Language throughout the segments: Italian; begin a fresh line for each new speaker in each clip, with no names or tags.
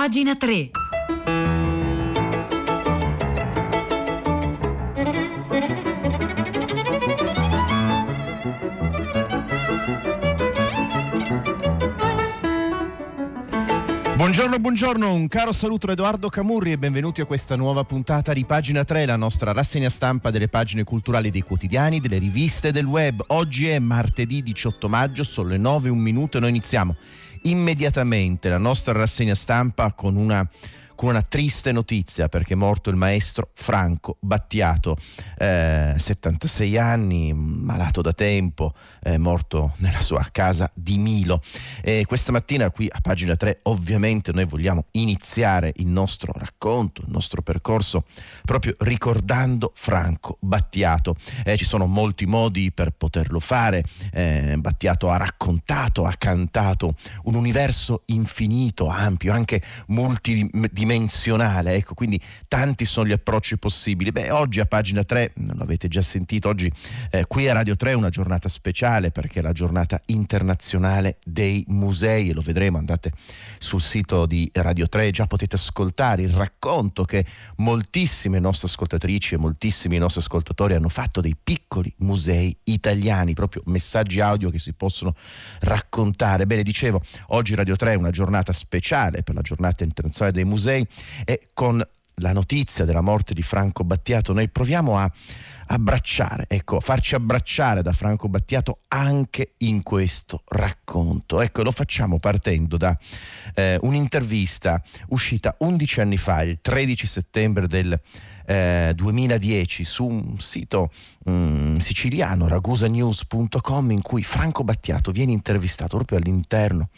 Pagina 3.
Buongiorno, buongiorno, un caro saluto da Edoardo Camurri e benvenuti a questa nuova puntata di Pagina 3, la nostra rassegna stampa delle pagine culturali dei quotidiani, delle riviste e del web. Oggi è martedì 18 maggio, sono le 9 e un minuto e noi iniziamo immediatamente la nostra rassegna stampa con una con una triste notizia perché è morto il maestro Franco Battiato, eh, 76 anni, malato da tempo, è morto nella sua casa di Milo. E questa mattina qui a pagina 3 ovviamente noi vogliamo iniziare il nostro racconto, il nostro percorso proprio ricordando Franco Battiato. Eh, ci sono molti modi per poterlo fare, eh, Battiato ha raccontato, ha cantato un universo infinito, ampio, anche multidimensionale dimensionale, ecco, quindi tanti sono gli approcci possibili. Beh, oggi a pagina 3, l'avete già sentito, oggi eh, qui a Radio 3 è una giornata speciale perché è la giornata internazionale dei musei e lo vedremo, andate sul sito di Radio 3, già potete ascoltare il racconto che moltissime nostre ascoltatrici e moltissimi nostri ascoltatori hanno fatto dei piccoli musei italiani, proprio messaggi audio che si possono raccontare. Bene, dicevo, oggi Radio 3 è una giornata speciale per la giornata internazionale dei musei Day e con la notizia della morte di Franco Battiato noi proviamo a abbracciare, ecco, farci abbracciare da Franco Battiato anche in questo racconto. Ecco, lo facciamo partendo da eh, un'intervista uscita 11 anni fa, il 13 settembre del eh, 2010 su un sito um, siciliano ragusanews.com in cui Franco Battiato viene intervistato proprio all'interno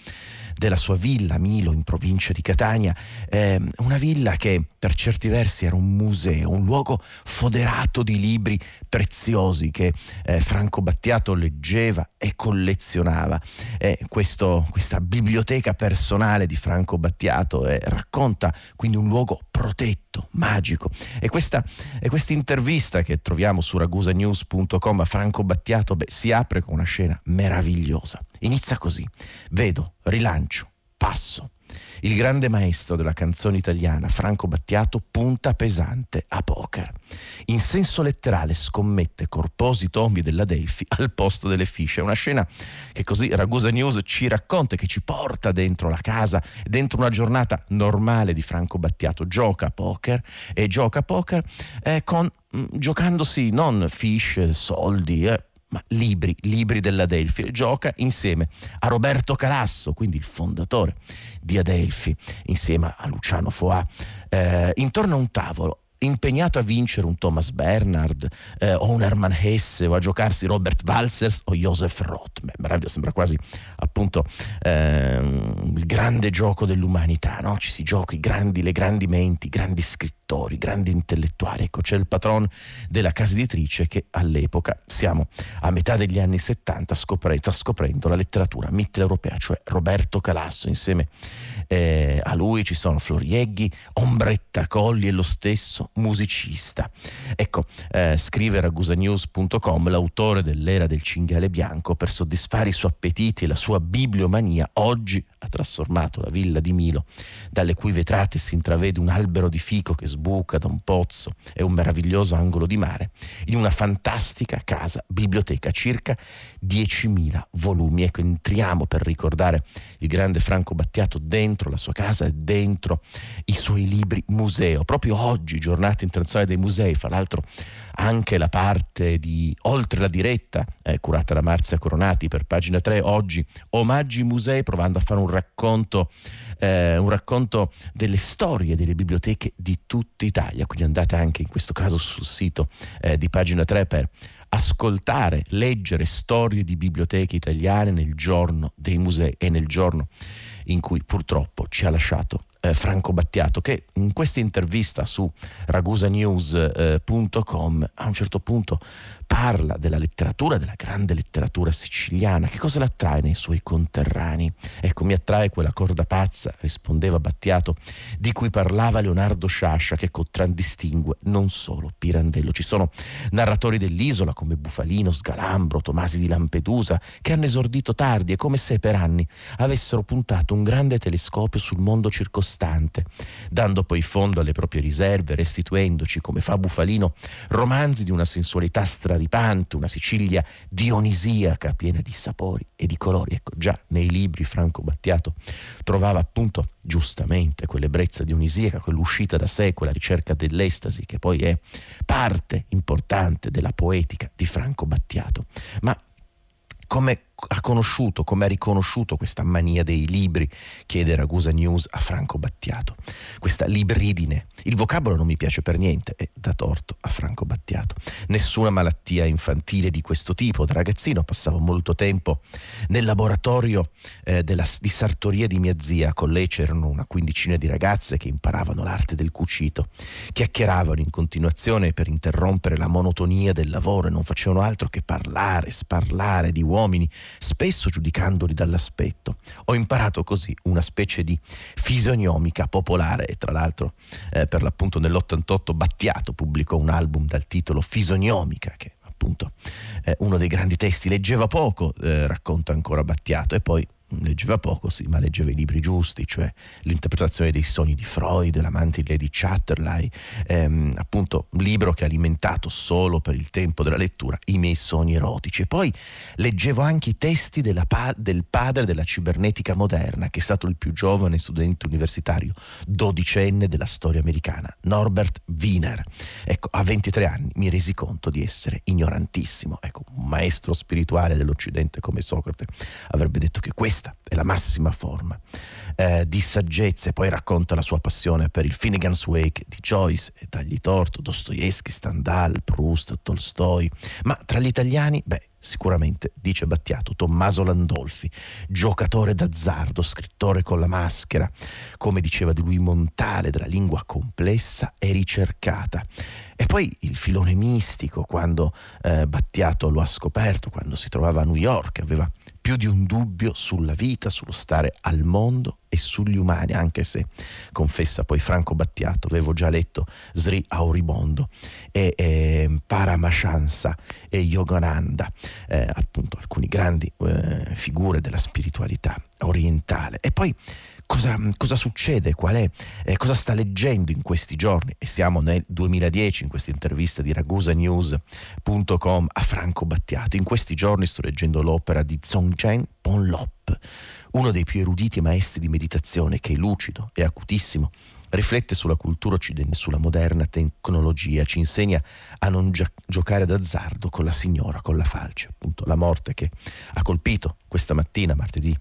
della sua villa Milo in provincia di Catania, eh, una villa che per certi versi era un museo, un luogo foderato di libri preziosi che eh, Franco Battiato leggeva e collezionava. Eh, questo, questa biblioteca personale di Franco Battiato eh, racconta quindi un luogo protetto, magico. E questa, e questa intervista che troviamo su ragusanews.com a Franco Battiato beh, si apre con una scena meravigliosa. Inizia così, vedo, rilancio, passo. Il grande maestro della canzone italiana, Franco Battiato, punta pesante a poker. In senso letterale scommette corposi tombi della Delphi al posto delle fisce. Una scena che così Ragusa News ci racconta, che ci porta dentro la casa, dentro una giornata normale di Franco Battiato. Gioca a poker e gioca a poker eh, con, mm, giocandosi non fisce, soldi, eh, ma libri, libri della Delphi. Gioca insieme a Roberto Calasso, quindi il fondatore di Adelphi, insieme a Luciano Foà, eh, intorno a un tavolo impegnato a vincere un Thomas Bernhard eh, o un Hermann Hesse o a giocarsi Robert Walsers o Joseph Roth. Beh, sembra quasi appunto eh, il grande gioco dell'umanità, no? ci si gioca i grandi, le grandi menti, i grandi scrittori, i grandi intellettuali. Ecco, c'è il patron della casa editrice che all'epoca, siamo a metà degli anni 70, scopre, sta scoprendo la letteratura mitteleuropea, cioè Roberto Calasso. Insieme eh, a lui ci sono Florieghi, Ombretta Colli e lo stesso musicista. Ecco, eh, scrive ragusanews.com, l'autore dell'era del cinghiale bianco, per soddisfare i suoi appetiti e la sua bibliomania, oggi ha trasformato la villa di Milo, dalle cui vetrate si intravede un albero di fico che sbuca da un pozzo e un meraviglioso angolo di mare, in una fantastica casa biblioteca, circa 10.000 volumi. Ecco, entriamo per ricordare il grande Franco Battiato dentro la sua casa e dentro i suoi libri museo. Proprio oggi, giornata internazionale dei musei, fra l'altro anche la parte di Oltre la diretta, eh, curata da Marzia Coronati per pagina 3, oggi omaggi musei, provando a fare un racconto, eh, un racconto delle storie delle biblioteche di tutta Italia. Quindi andate anche in questo caso sul sito eh, di pagina 3 per ascoltare, leggere storie di biblioteche italiane nel giorno dei musei e nel giorno in cui purtroppo ci ha lasciato eh, Franco Battiato che in questa intervista su ragusanews.com eh, a un certo punto parla della letteratura, della grande letteratura siciliana, che cosa l'attrae nei suoi conterranei? Ecco, mi attrae quella corda pazza, rispondeva Battiato, di cui parlava Leonardo Sciascia, che contraddistingue non solo Pirandello. Ci sono narratori dell'isola come Bufalino, Sgalambro, Tomasi di Lampedusa, che hanno esordito tardi e come se per anni avessero puntato un grande telescopio sul mondo circostante costante, dando poi fondo alle proprie riserve, restituendoci, come fa Bufalino, romanzi di una sensualità straripante, una Sicilia dionisiaca, piena di sapori e di colori. Ecco, già nei libri Franco Battiato trovava appunto giustamente quell'ebbrezza dionisiaca, quell'uscita da sé, quella ricerca dell'estasi, che poi è parte importante della poetica di Franco Battiato. Ma come ha conosciuto, come ha riconosciuto questa mania dei libri, chiede Ragusa News a Franco Battiato. Questa libridine. Il vocabolo non mi piace per niente e da torto a Franco Battiato. Nessuna malattia infantile di questo tipo. Da ragazzino passavo molto tempo nel laboratorio eh, della, di sartoria di mia zia. Con lei c'erano una quindicina di ragazze che imparavano l'arte del cucito, chiacchieravano in continuazione per interrompere la monotonia del lavoro e non facevano altro che parlare, sparlare di uomini spesso giudicandoli dall'aspetto. Ho imparato così una specie di fisionomica popolare e tra l'altro eh, per l'appunto nell'88 Battiato pubblicò un album dal titolo Fisionomica che appunto eh, uno dei grandi testi leggeva poco, eh, racconta ancora Battiato e poi leggeva poco, sì, ma leggeva i libri giusti, cioè l'interpretazione dei sogni di Freud, l'amante di Lady Chatterley, ehm, appunto un libro che ha alimentato solo per il tempo della lettura i miei sogni erotici. E poi leggevo anche i testi pa- del padre della cibernetica moderna, che è stato il più giovane studente universitario, dodicenne della storia americana, Norbert Wiener. Ecco, a 23 anni mi resi conto di essere ignorantissimo. Ecco, un maestro spirituale dell'Occidente come Socrate avrebbe detto che questo questa è la massima forma eh, di saggezza e poi racconta la sua passione per il Finnegan's Wake di Joyce e dagli torto, Dostoevsky, Stendhal, Proust, Tolstoi. Ma tra gli italiani, beh, sicuramente, dice Battiato, Tommaso Landolfi, giocatore d'azzardo, scrittore con la maschera, come diceva di lui Montale, della lingua complessa e ricercata. E poi il filone mistico, quando eh, Battiato lo ha scoperto, quando si trovava a New York, aveva più di un dubbio sulla vita, sullo stare al mondo e sugli umani, anche se, confessa poi Franco Battiato, avevo già letto Sri Auribondo e eh, Paramashansa e Yogananda, eh, appunto alcune grandi eh, figure della spiritualità orientale. E poi cosa, cosa succede, qual è, eh, cosa sta leggendo in questi giorni e siamo nel 2010 in questa intervista di ragusanews.com a Franco Battiato. In questi giorni sto leggendo l'opera di Dzongchen Ponlop, uno dei più eruditi maestri di meditazione che è lucido e acutissimo riflette sulla cultura occidentale, sulla moderna tecnologia, ci insegna a non gi- giocare d'azzardo con la signora, con la falce, appunto la morte che ha colpito questa mattina, martedì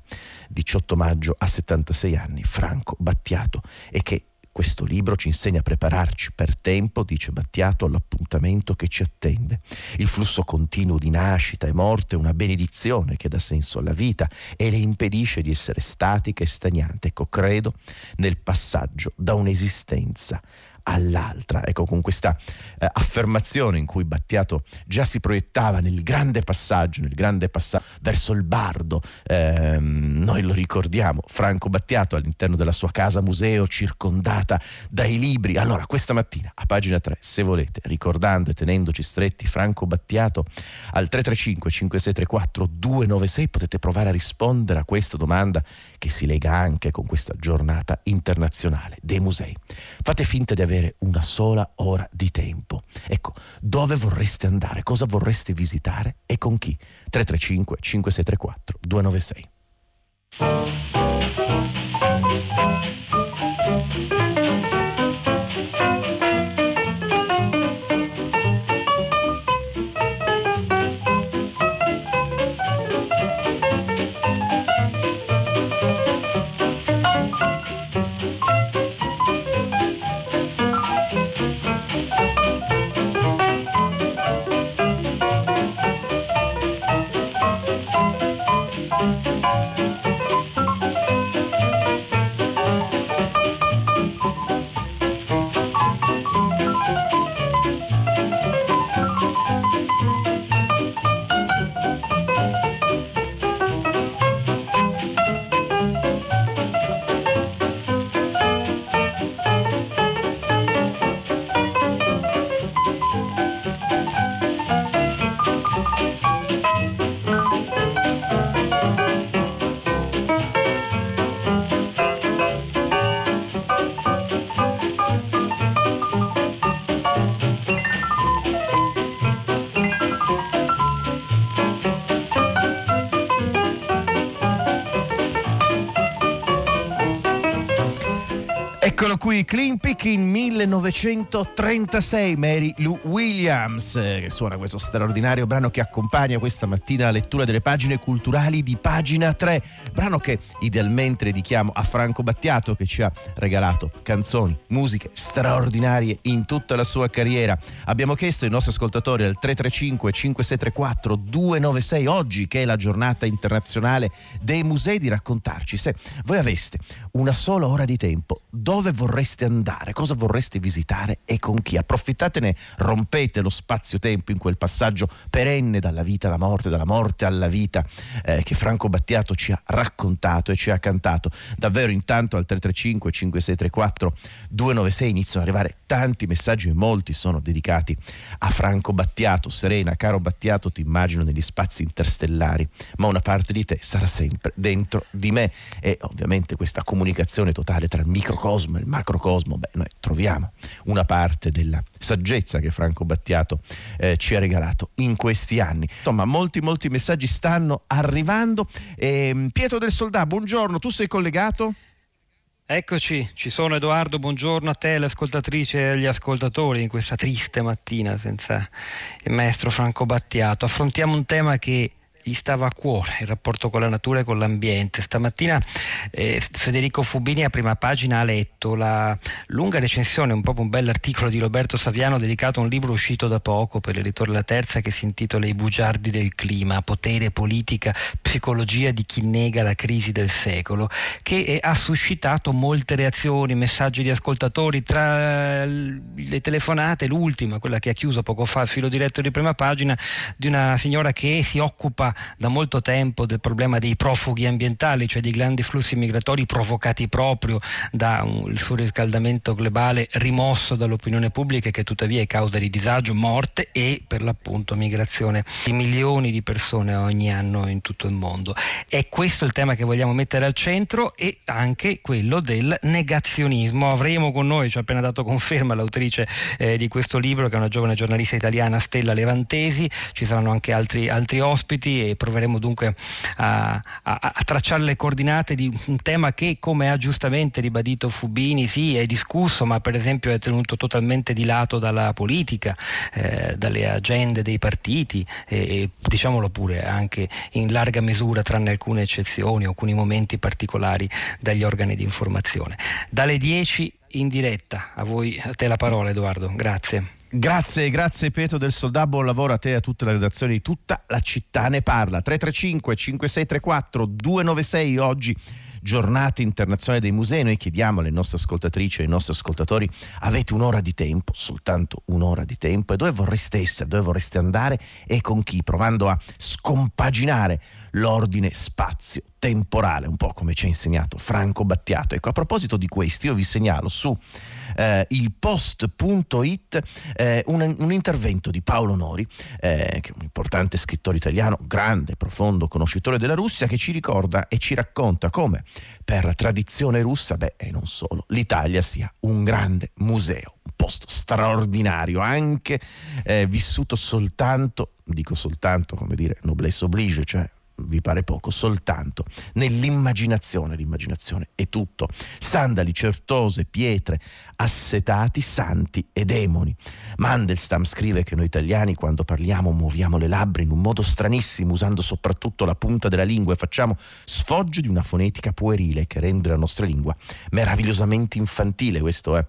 18 maggio, a 76 anni, Franco Battiato, e che questo libro ci insegna a prepararci per tempo, dice Battiato, all'appuntamento che ci attende. Il flusso continuo di nascita e morte è una benedizione che dà senso alla vita e le impedisce di essere statica e stagnante. Ecco, credo nel passaggio da un'esistenza all'altra. Ecco, con questa eh, affermazione in cui Battiato già si proiettava nel grande passaggio, nel grande passaggio verso il bardo, eh, noi lo ricordiamo, Franco Battiato all'interno della sua casa museo circondata dai libri. Allora, questa mattina a pagina 3, se volete, ricordando e tenendoci stretti Franco Battiato al 335 5634 296 potete provare a rispondere a questa domanda che si lega anche con questa giornata internazionale dei musei. Fate finta di avere avere una sola ora di tempo. Ecco, dove vorreste andare? Cosa vorreste visitare e con chi? 335 5634 296. Qui, Clean Picking 1936, Mary Lou Williams, che suona questo straordinario brano che accompagna questa mattina la lettura delle pagine culturali di pagina 3, brano che idealmente dedichiamo a Franco Battiato che ci ha regalato canzoni, musiche straordinarie in tutta la sua carriera. Abbiamo chiesto ai nostri ascoltatori al 335 5634 296 oggi che è la giornata internazionale dei musei di raccontarci se voi aveste una sola ora di tempo dove vorreste andare, cosa vorreste visitare e con chi. Approfittatene, rompete lo spazio-tempo in quel passaggio perenne dalla vita alla morte, dalla morte alla vita eh, che Franco Battiato ci ha raccontato e ci ha cantato. Davvero intanto al 335 5634 296 iniziano ad arrivare tanti messaggi e molti sono dedicati a Franco Battiato. Serena, caro Battiato, ti immagino negli spazi interstellari, ma una parte di te sarà sempre dentro di me e ovviamente questa comunicazione totale tra il microcosmo e il macrocosmo, beh, noi troviamo una parte della saggezza che Franco Battiato eh, ci ha regalato in questi anni. Insomma, molti, molti messaggi stanno arrivando. Eh, Pietro del Soldà, buongiorno, tu sei collegato?
Eccoci, ci sono Edoardo, buongiorno a te, l'ascoltatrice e agli ascoltatori in questa triste mattina senza il maestro Franco Battiato. Affrontiamo un tema che gli stava a cuore il rapporto con la natura e con l'ambiente. Stamattina eh, Federico Fubini a prima pagina ha letto la lunga recensione, un po' un bell'articolo di Roberto Saviano dedicato a un libro uscito da poco per l'editore La Terza che si intitola I bugiardi del clima, potere, politica, psicologia di chi nega la crisi del secolo, che eh, ha suscitato molte reazioni, messaggi di ascoltatori, tra le telefonate, l'ultima, quella che ha chiuso poco fa il filo diretto di prima pagina, di una signora che si occupa da molto tempo del problema dei profughi ambientali, cioè dei grandi flussi migratori provocati proprio dal surriscaldamento globale rimosso dall'opinione pubblica che tuttavia è causa di disagio, morte e per l'appunto migrazione di milioni di persone ogni anno in tutto il mondo. È questo il tema che vogliamo mettere al centro e anche quello del negazionismo. Avremo con noi, ci ha appena dato conferma l'autrice eh, di questo libro che è una giovane giornalista italiana Stella Levantesi, ci saranno anche altri, altri ospiti e proveremo dunque a, a, a, tracciare le coordinate di un tema che, come ha giustamente ribadito Fubini, sì, è discusso, ma per esempio è tenuto totalmente di lato dalla politica, eh, dalle agende dei partiti e, e diciamolo pure anche in larga misura, tranne alcune eccezioni, alcuni momenti particolari, dagli organi di informazione. Dalle 10 in diretta, a voi, a te la parola Edoardo, grazie.
Grazie, grazie Pietro del Soldà, buon lavoro a te e a tutta la redazione di tutta la città ne parla. 335 5634 296 oggi giornata internazionale dei musei, noi chiediamo alle nostre ascoltatrici e ai nostri ascoltatori avete un'ora di tempo, soltanto un'ora di tempo e dove vorreste essere, dove vorreste andare e con chi, provando a scompaginare l'ordine spazio temporale, un po' come ci ha insegnato Franco Battiato. Ecco, a proposito di questo, io vi segnalo su eh, il post.it eh, un, un, intervento di Paolo Nori, eh, che è un importante scrittore italiano, grande, profondo conoscitore della Russia, che ci ricorda e ci racconta come per tradizione russa, beh, e non solo, l'Italia sia un grande museo, un posto straordinario, anche eh, vissuto soltanto, dico soltanto, come dire, noblesse oblige, cioè vi pare poco, soltanto nell'immaginazione, l'immaginazione è tutto. Sandali, certose, pietre, assetati, santi e demoni. Mandelstam scrive che noi italiani quando parliamo muoviamo le labbra in un modo stranissimo, usando soprattutto la punta della lingua e facciamo sfoggio di una fonetica puerile che rende la nostra lingua meravigliosamente infantile. Questa è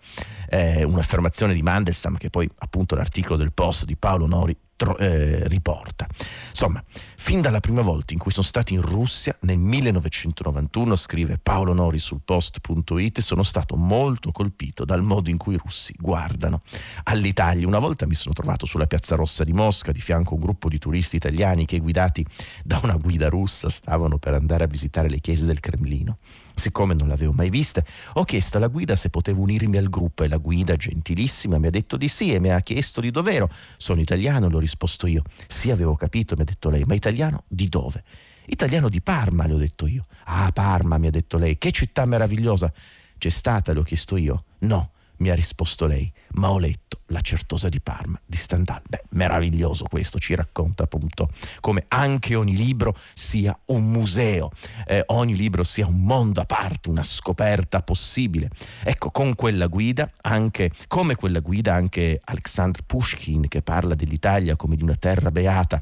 eh, un'affermazione di Mandelstam che poi appunto l'articolo del post di Paolo Nori eh, riporta. Insomma, fin dalla prima volta in cui sono stati in Russia, nel 1991, scrive Paolo Nori sul post.it, sono stato molto colpito dal modo in cui i russi guardano all'Italia. Una volta mi sono trovato sulla piazza Rossa di Mosca, di fianco a un gruppo di turisti italiani che guidati da una guida russa stavano per andare a visitare le chiese del Cremlino. Siccome non l'avevo mai vista, ho chiesto alla guida se potevo unirmi al gruppo e la guida, gentilissima, mi ha detto di sì e mi ha chiesto di dov'ero. Sono italiano, l'ho risposto io. Sì, avevo capito, mi ha detto lei, ma italiano di dove? Italiano di Parma, le ho detto io. Ah, Parma, mi ha detto lei, che città meravigliosa. C'è stata, le ho chiesto io. No, mi ha risposto lei, ma ho letto La Certosa di Parma di Stendhal. Beh, meraviglioso questo, ci racconta appunto come anche ogni libro sia un museo, eh, ogni libro sia un mondo a parte, una scoperta possibile. Ecco, con quella guida, anche come quella guida, anche Alexandr Pushkin che parla dell'Italia come di una terra beata,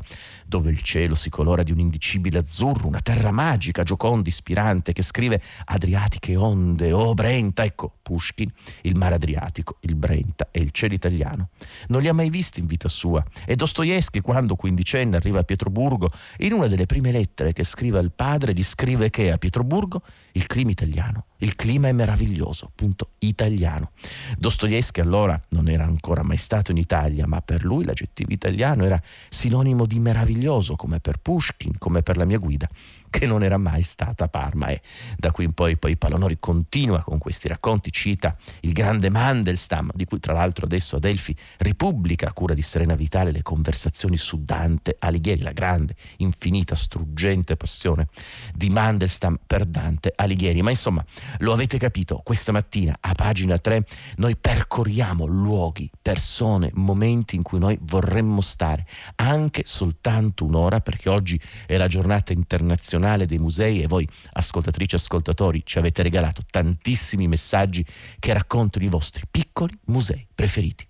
dove il cielo si colora di un indicibile azzurro, una terra magica, gioconda, ispirante, che scrive Adriatiche onde, oh Brenta, ecco, Pushkin, il mare Adriatico, il Brenta e il cielo italiano. Non li ha mai visti in vita sua e Dostoevsky, quando quindicenne arriva a Pietroburgo, in una delle prime lettere che scrive al padre, gli scrive che a Pietroburgo il clima italiano, il clima è meraviglioso, appunto italiano. Dostoevsky allora non era ancora mai stato in Italia, ma per lui l'aggettivo italiano era sinonimo di meraviglioso, come per Pushkin, come per la mia guida che non era mai stata a Parma e da qui in poi, poi Palonori continua con questi racconti, cita il grande Mandelstam, di cui tra l'altro adesso Adelphi ripubblica a cura di Serena Vitale le conversazioni su Dante Alighieri, la grande, infinita, struggente passione di Mandelstam per Dante Alighieri. Ma insomma, lo avete capito, questa mattina a pagina 3 noi percorriamo luoghi, persone, momenti in cui noi vorremmo stare, anche soltanto un'ora, perché oggi è la giornata internazionale nazionale dei musei e voi ascoltatrici e ascoltatori ci avete regalato tantissimi messaggi che raccontano i vostri piccoli musei preferiti.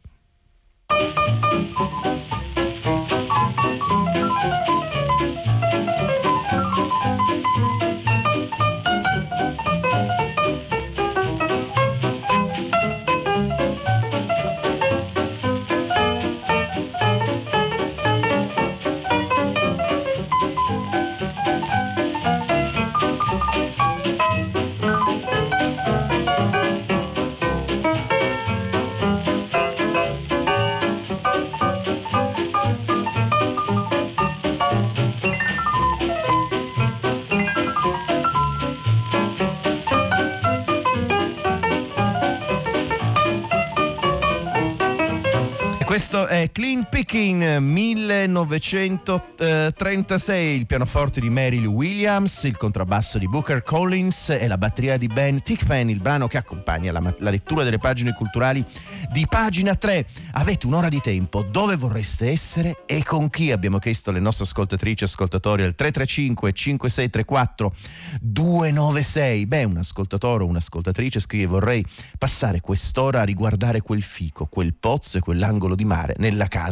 Clean Picking 1936, il pianoforte di Lou Williams, il contrabbasso di Booker Collins e la batteria di Ben Tickpen, il brano che accompagna la, la, lettura delle pagine culturali di pagina 3. Avete un'ora di tempo, dove vorreste essere e con chi? Abbiamo chiesto alle nostre ascoltatrici e ascoltatori al 335 5634 296. Beh, un ascoltatore o un'ascoltatrice scrive vorrei passare quest'ora a riguardare quel fico, quel pozzo e quell'angolo di mare nella casa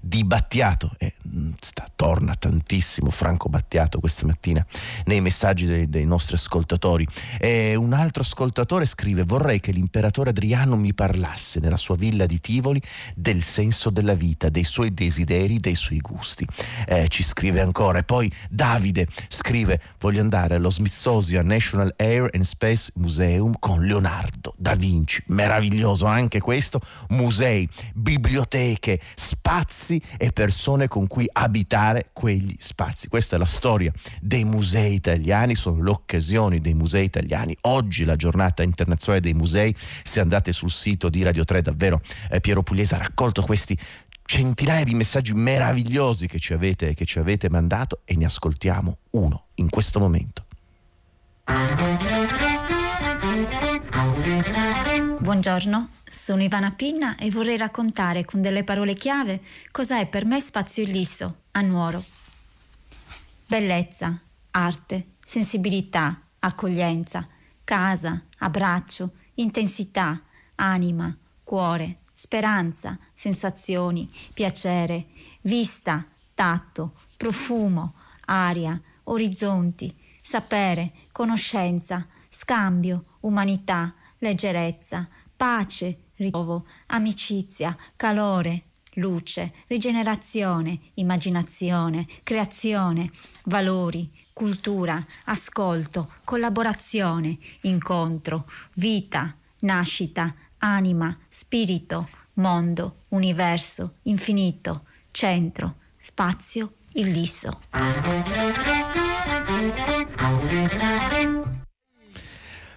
di Battiato. E mm, sta, torna tantissimo Franco Battiato questa mattina nei messaggi dei, dei nostri ascoltatori. E un altro ascoltatore scrive: Vorrei che l'imperatore Adriano mi parlasse nella sua villa di Tivoli del senso della vita, dei suoi desideri, dei suoi gusti. Eh, ci scrive ancora. E poi Davide scrive: Voglio andare allo Smithsonian National Air and Space Museum con Leonardo da Vinci. Meraviglioso anche questo. Musei, biblioteche biblioteche, spazi e persone con cui abitare quegli spazi. Questa è la storia dei musei italiani, sono le occasioni dei musei italiani. Oggi la giornata internazionale dei musei, se andate sul sito di Radio 3 davvero eh, Piero Pugliese ha raccolto questi centinaia di messaggi meravigliosi che ci, avete, che ci avete mandato e ne ascoltiamo uno in questo momento.
Buongiorno, sono Ivana Pinna e vorrei raccontare con delle parole chiave cosa è per me spazio illisso a Nuoro. Bellezza, arte, sensibilità, accoglienza, casa, abbraccio, intensità, anima, cuore, speranza, sensazioni, piacere, vista, tatto, profumo, aria, orizzonti, sapere, conoscenza, scambio, umanità, leggerezza, pace, ritrovo, amicizia, calore, luce, rigenerazione, immaginazione, creazione, valori, cultura, ascolto, collaborazione, incontro, vita, nascita, anima, spirito, mondo, universo, infinito, centro, spazio, illisso.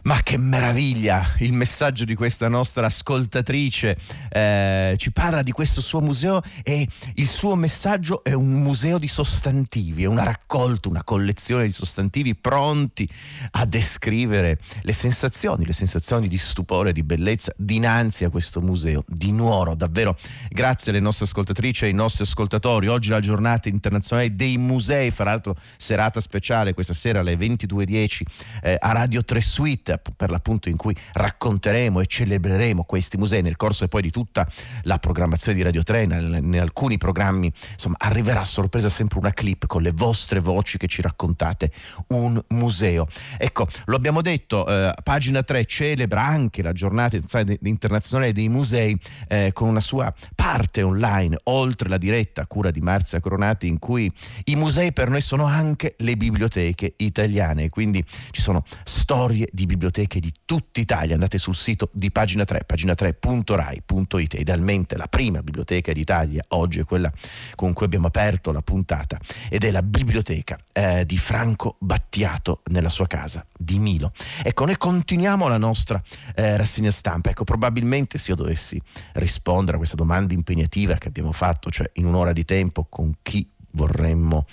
Ma che meraviglia! Il messaggio di questa nostra ascoltatrice eh, ci parla di questo suo museo e il suo messaggio è un museo di sostantivi, è una raccolta, una collezione di sostantivi pronti a descrivere le sensazioni, le sensazioni di stupore, di bellezza dinanzi a questo museo di Nuoro. Davvero grazie alle nostre ascoltatrici e ai nostri ascoltatori. Oggi la giornata internazionale dei musei, fra l'altro serata speciale questa sera alle 22.10 eh, a Radio 3 Suite per l'appunto in cui racconteremo e celebreremo questi musei nel corso poi di tutta la programmazione di Radio 3, in, alcuni programmi insomma arriverà a sorpresa sempre una clip con le vostre voci che ci raccontate un museo. Ecco, lo abbiamo detto, eh, pagina 3 celebra anche la giornata internazionale dei musei eh, con una sua parte online, oltre la diretta a cura di Marzia Coronati, in cui i musei per noi sono anche le biblioteche italiane, quindi ci sono storie di biblioteche biblioteche di tutta Italia. Andate sul sito di pagina 3, pagina3.rai.it. Idealmente la prima biblioteca d'Italia oggi è quella con cui abbiamo aperto la puntata ed è la biblioteca eh, di Franco Battiato nella sua casa di Milo. Ecco, noi continuiamo la nostra eh, rassegna stampa. Ecco, probabilmente se io dovessi rispondere a questa domanda impegnativa che abbiamo fatto, cioè in un'ora di tempo con chi vorremmo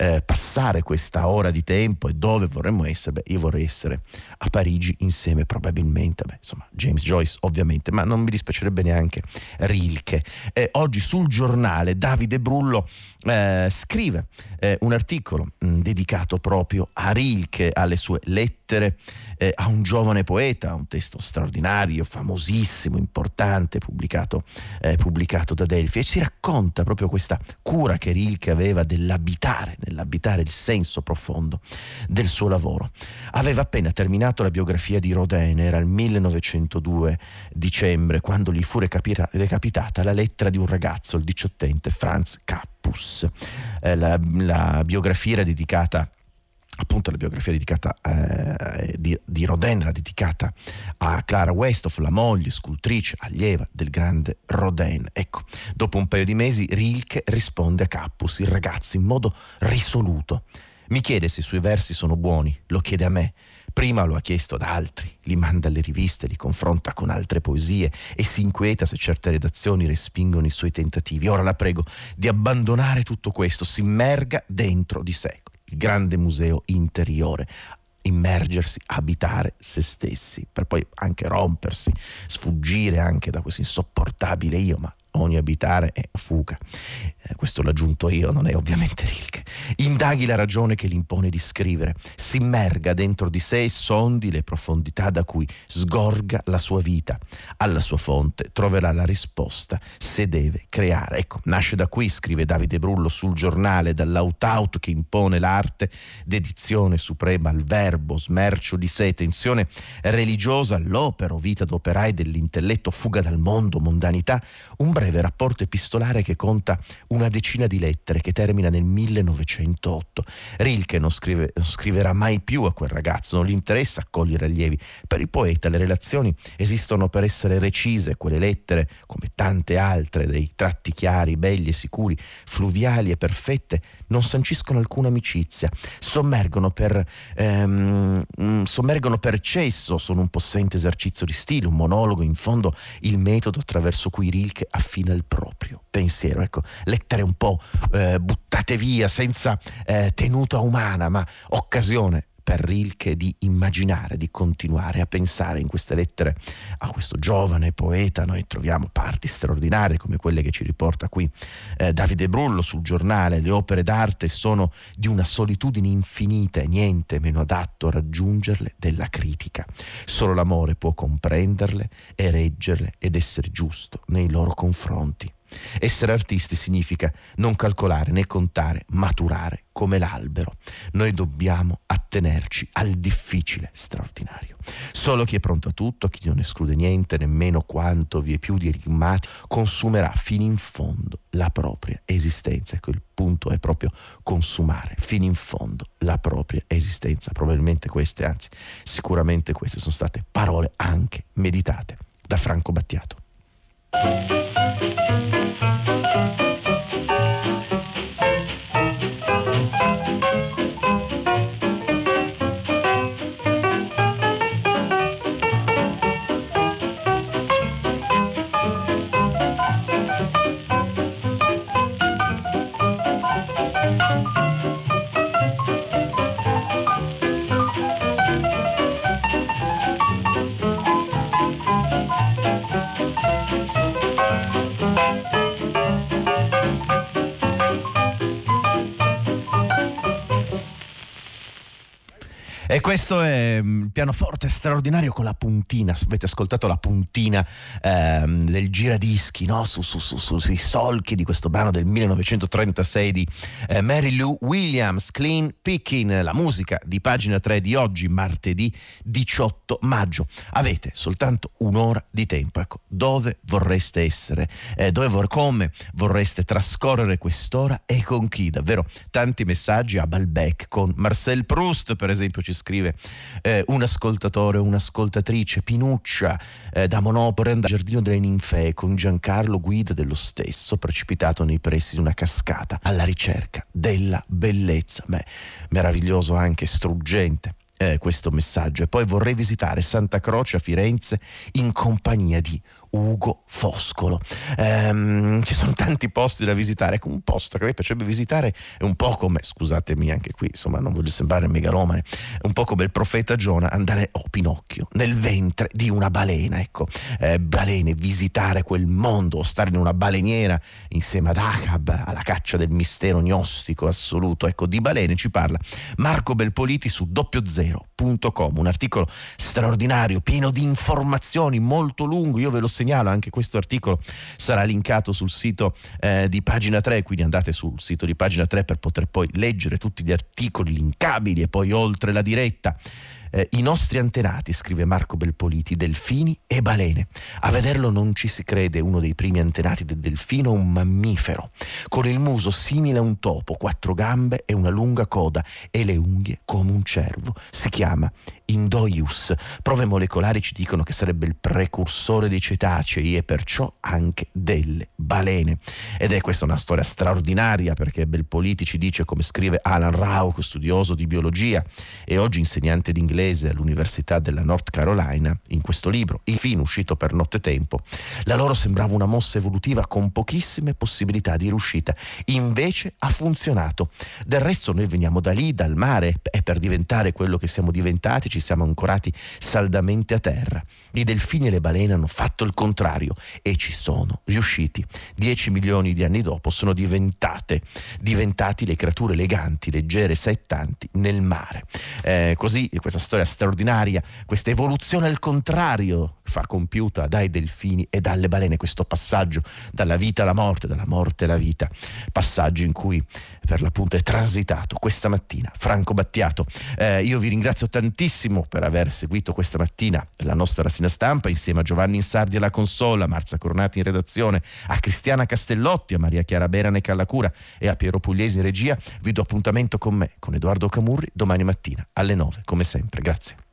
eh, passare questa ora di tempo e dove vorremmo essere, beh, io vorrei essere a Parigi insieme probabilmente, beh, insomma, James Joyce ovviamente, ma non mi dispiacerebbe neanche Rilke. Eh, oggi sul giornale Davide Brullo eh, scrive eh, un articolo mh, mm, dedicato proprio a Rilke, alle sue lettere eh, a un giovane poeta, un testo straordinario, famosissimo, importante, pubblicato, eh, pubblicato da Delphi e si racconta proprio questa cura che Rilke aveva dell'abitare, nell'abitare il senso profondo del suo lavoro. Aveva appena terminato la biografia di Rodin, era il 1902 dicembre, quando gli fu recapitata la lettera di un ragazzo, il diciottente Franz Kappus. Eh, la, la biografia era dedicata appunto la biografia dedicata eh, di, di Rodin era dedicata a Clara Westhoff, la moglie, scultrice, allieva del grande Rodin. Ecco, dopo un paio di mesi Rilke risponde a Cappus, il ragazzo, in modo risoluto. Mi chiede se i suoi versi sono buoni, lo chiede a me. Prima lo ha chiesto ad altri, li manda alle riviste, li confronta con altre poesie e si inquieta se certe redazioni respingono i suoi tentativi. Ora la prego di abbandonare tutto questo, si immerga dentro di sé il grande museo interiore, immergersi, abitare se stessi, per poi anche rompersi, sfuggire anche da questo insopportabile io, ma ogni abitare è fuga. Eh, questo l'ho aggiunto io, non è ovviamente Rilke. Indaghi la ragione che gli impone di scrivere, si immerga dentro di sé e sondi le profondità da cui sgorga la sua vita. Alla sua fonte troverà la risposta se deve creare. Ecco, nasce da qui, scrive Davide Brullo sul giornale, dall'aut-out che impone l'arte, dedizione suprema al verbo, smercio di sé, tensione religiosa, all'opera, vita d'operai dell'intelletto, fuga dal mondo, mondanità, un breve rapporto epistolare che conta una decina di lettere che termina nel 1908. Rilke non, scrive, non scriverà mai più a quel ragazzo, non gli interessa accogliere allievi. Per il poeta le relazioni esistono per essere recise, quelle lettere, come tante altre, dei tratti chiari, belli e sicuri, fluviali e perfette, non sanciscono alcuna amicizia, sommergono per, ehm, mm, sommergono per eccesso, sono un possente esercizio di stile, un monologo, in fondo il metodo attraverso cui Rilke affronta affina il proprio pensiero. Ecco, lettere un po' eh, buttate via, senza eh, tenuta umana, ma occasione per Rilke di immaginare, di continuare a pensare in queste lettere a questo giovane poeta. Noi troviamo parti straordinarie come quelle che ci riporta qui eh, Davide Brullo sul giornale. Le opere d'arte sono di una solitudine infinita e niente meno adatto a raggiungerle della critica. Solo l'amore può comprenderle e reggerle ed essere giusto nei loro confronti. Essere artisti significa non calcolare né contare, maturare come l'albero. Noi dobbiamo attenerci al difficile straordinario. Solo chi è pronto a tutto, chi non esclude niente, nemmeno quanto vi è più di enigmati, consumerà fino in fondo la propria esistenza. Ecco, il punto è proprio consumare fino in fondo la propria esistenza. Probabilmente queste, anzi sicuramente queste sono state parole anche meditate da Franco Battiato. E questo è mm, il pianoforte straordinario con la puntina, avete ascoltato la puntina ehm, del giradischi no? su, su, su, sui solchi di questo brano del 1936 di eh, Mary Lou Williams, Clean Picking, la musica di pagina 3 di oggi, martedì 18 maggio. Avete soltanto un'ora di tempo, ecco, dove vorreste essere, eh, dove vor- come vorreste trascorrere quest'ora e con chi? Davvero tanti messaggi a Balbec con Marcel Proust, per esempio, ci scrive eh, un ascoltatore un'ascoltatrice, Pinuccia, eh, da Monopore, al Giardino delle Ninfee, con Giancarlo Guida dello stesso, precipitato nei pressi di una cascata, alla ricerca della bellezza. Beh, meraviglioso anche, struggente eh, questo messaggio. E poi vorrei visitare Santa Croce a Firenze in compagnia di Ugo Foscolo. Ehm, ci sono tanti posti da visitare, ecco un posto che a me piacerebbe visitare è un po' come, scusatemi anche qui, insomma non voglio sembrare megalomane, è un po' come il profeta Giona andare, oh Pinocchio, nel ventre di una balena, ecco, eh, balene, visitare quel mondo, stare in una baleniera insieme ad Acab, alla caccia del mistero gnostico assoluto, ecco, di balene ci parla Marco Belpoliti su doppiozero.com, un articolo straordinario, pieno di informazioni, molto lungo, io ve lo segnalo, anche questo articolo sarà linkato sul sito eh, di pagina 3, quindi andate sul sito di pagina 3 per poter poi leggere tutti gli articoli linkabili e poi oltre la diretta. Eh, I nostri antenati, scrive Marco Belpoliti, delfini e balene. A vederlo non ci si crede, uno dei primi antenati del delfino, un mammifero, con il muso simile a un topo, quattro gambe e una lunga coda e le unghie come un cervo. Si chiama Indoius. Prove molecolari ci dicono che sarebbe il precursore dei cetacei e perciò anche delle balene. Ed è questa una storia straordinaria perché Belpoliti ci dice, come scrive Alan Rauch, studioso di biologia e oggi insegnante d'inglese, inglese all'Università della North Carolina, in questo libro, il film uscito per nottetempo, la loro sembrava una mossa evolutiva con pochissime possibilità di riuscita, invece ha funzionato. Del resto noi veniamo da lì, dal mare, e per diventare quello che siamo diventati ci siamo ancorati saldamente a terra. I delfini e le balene hanno fatto il contrario e ci sono riusciti. Dieci milioni di anni dopo sono diventate, diventati le creature eleganti, leggere, settanti nel mare. Eh, così questa storia straordinaria, questa evoluzione al contrario fa compiuta dai delfini e dalle balene, questo passaggio dalla vita alla morte, dalla morte alla vita, passaggio in cui per l'appunto è transitato questa mattina Franco Battiato. Eh, io vi ringrazio tantissimo per aver seguito questa mattina la nostra rassegna stampa insieme a Giovanni Insardi alla consola, a Marza Coronati in redazione, a Cristiana Castellotti, a Maria Chiara Berane Callacura e a Piero Pugliesi in regia. Vi do appuntamento con me, con Edoardo Camurri, domani mattina alle 9, come sempre. Grazie.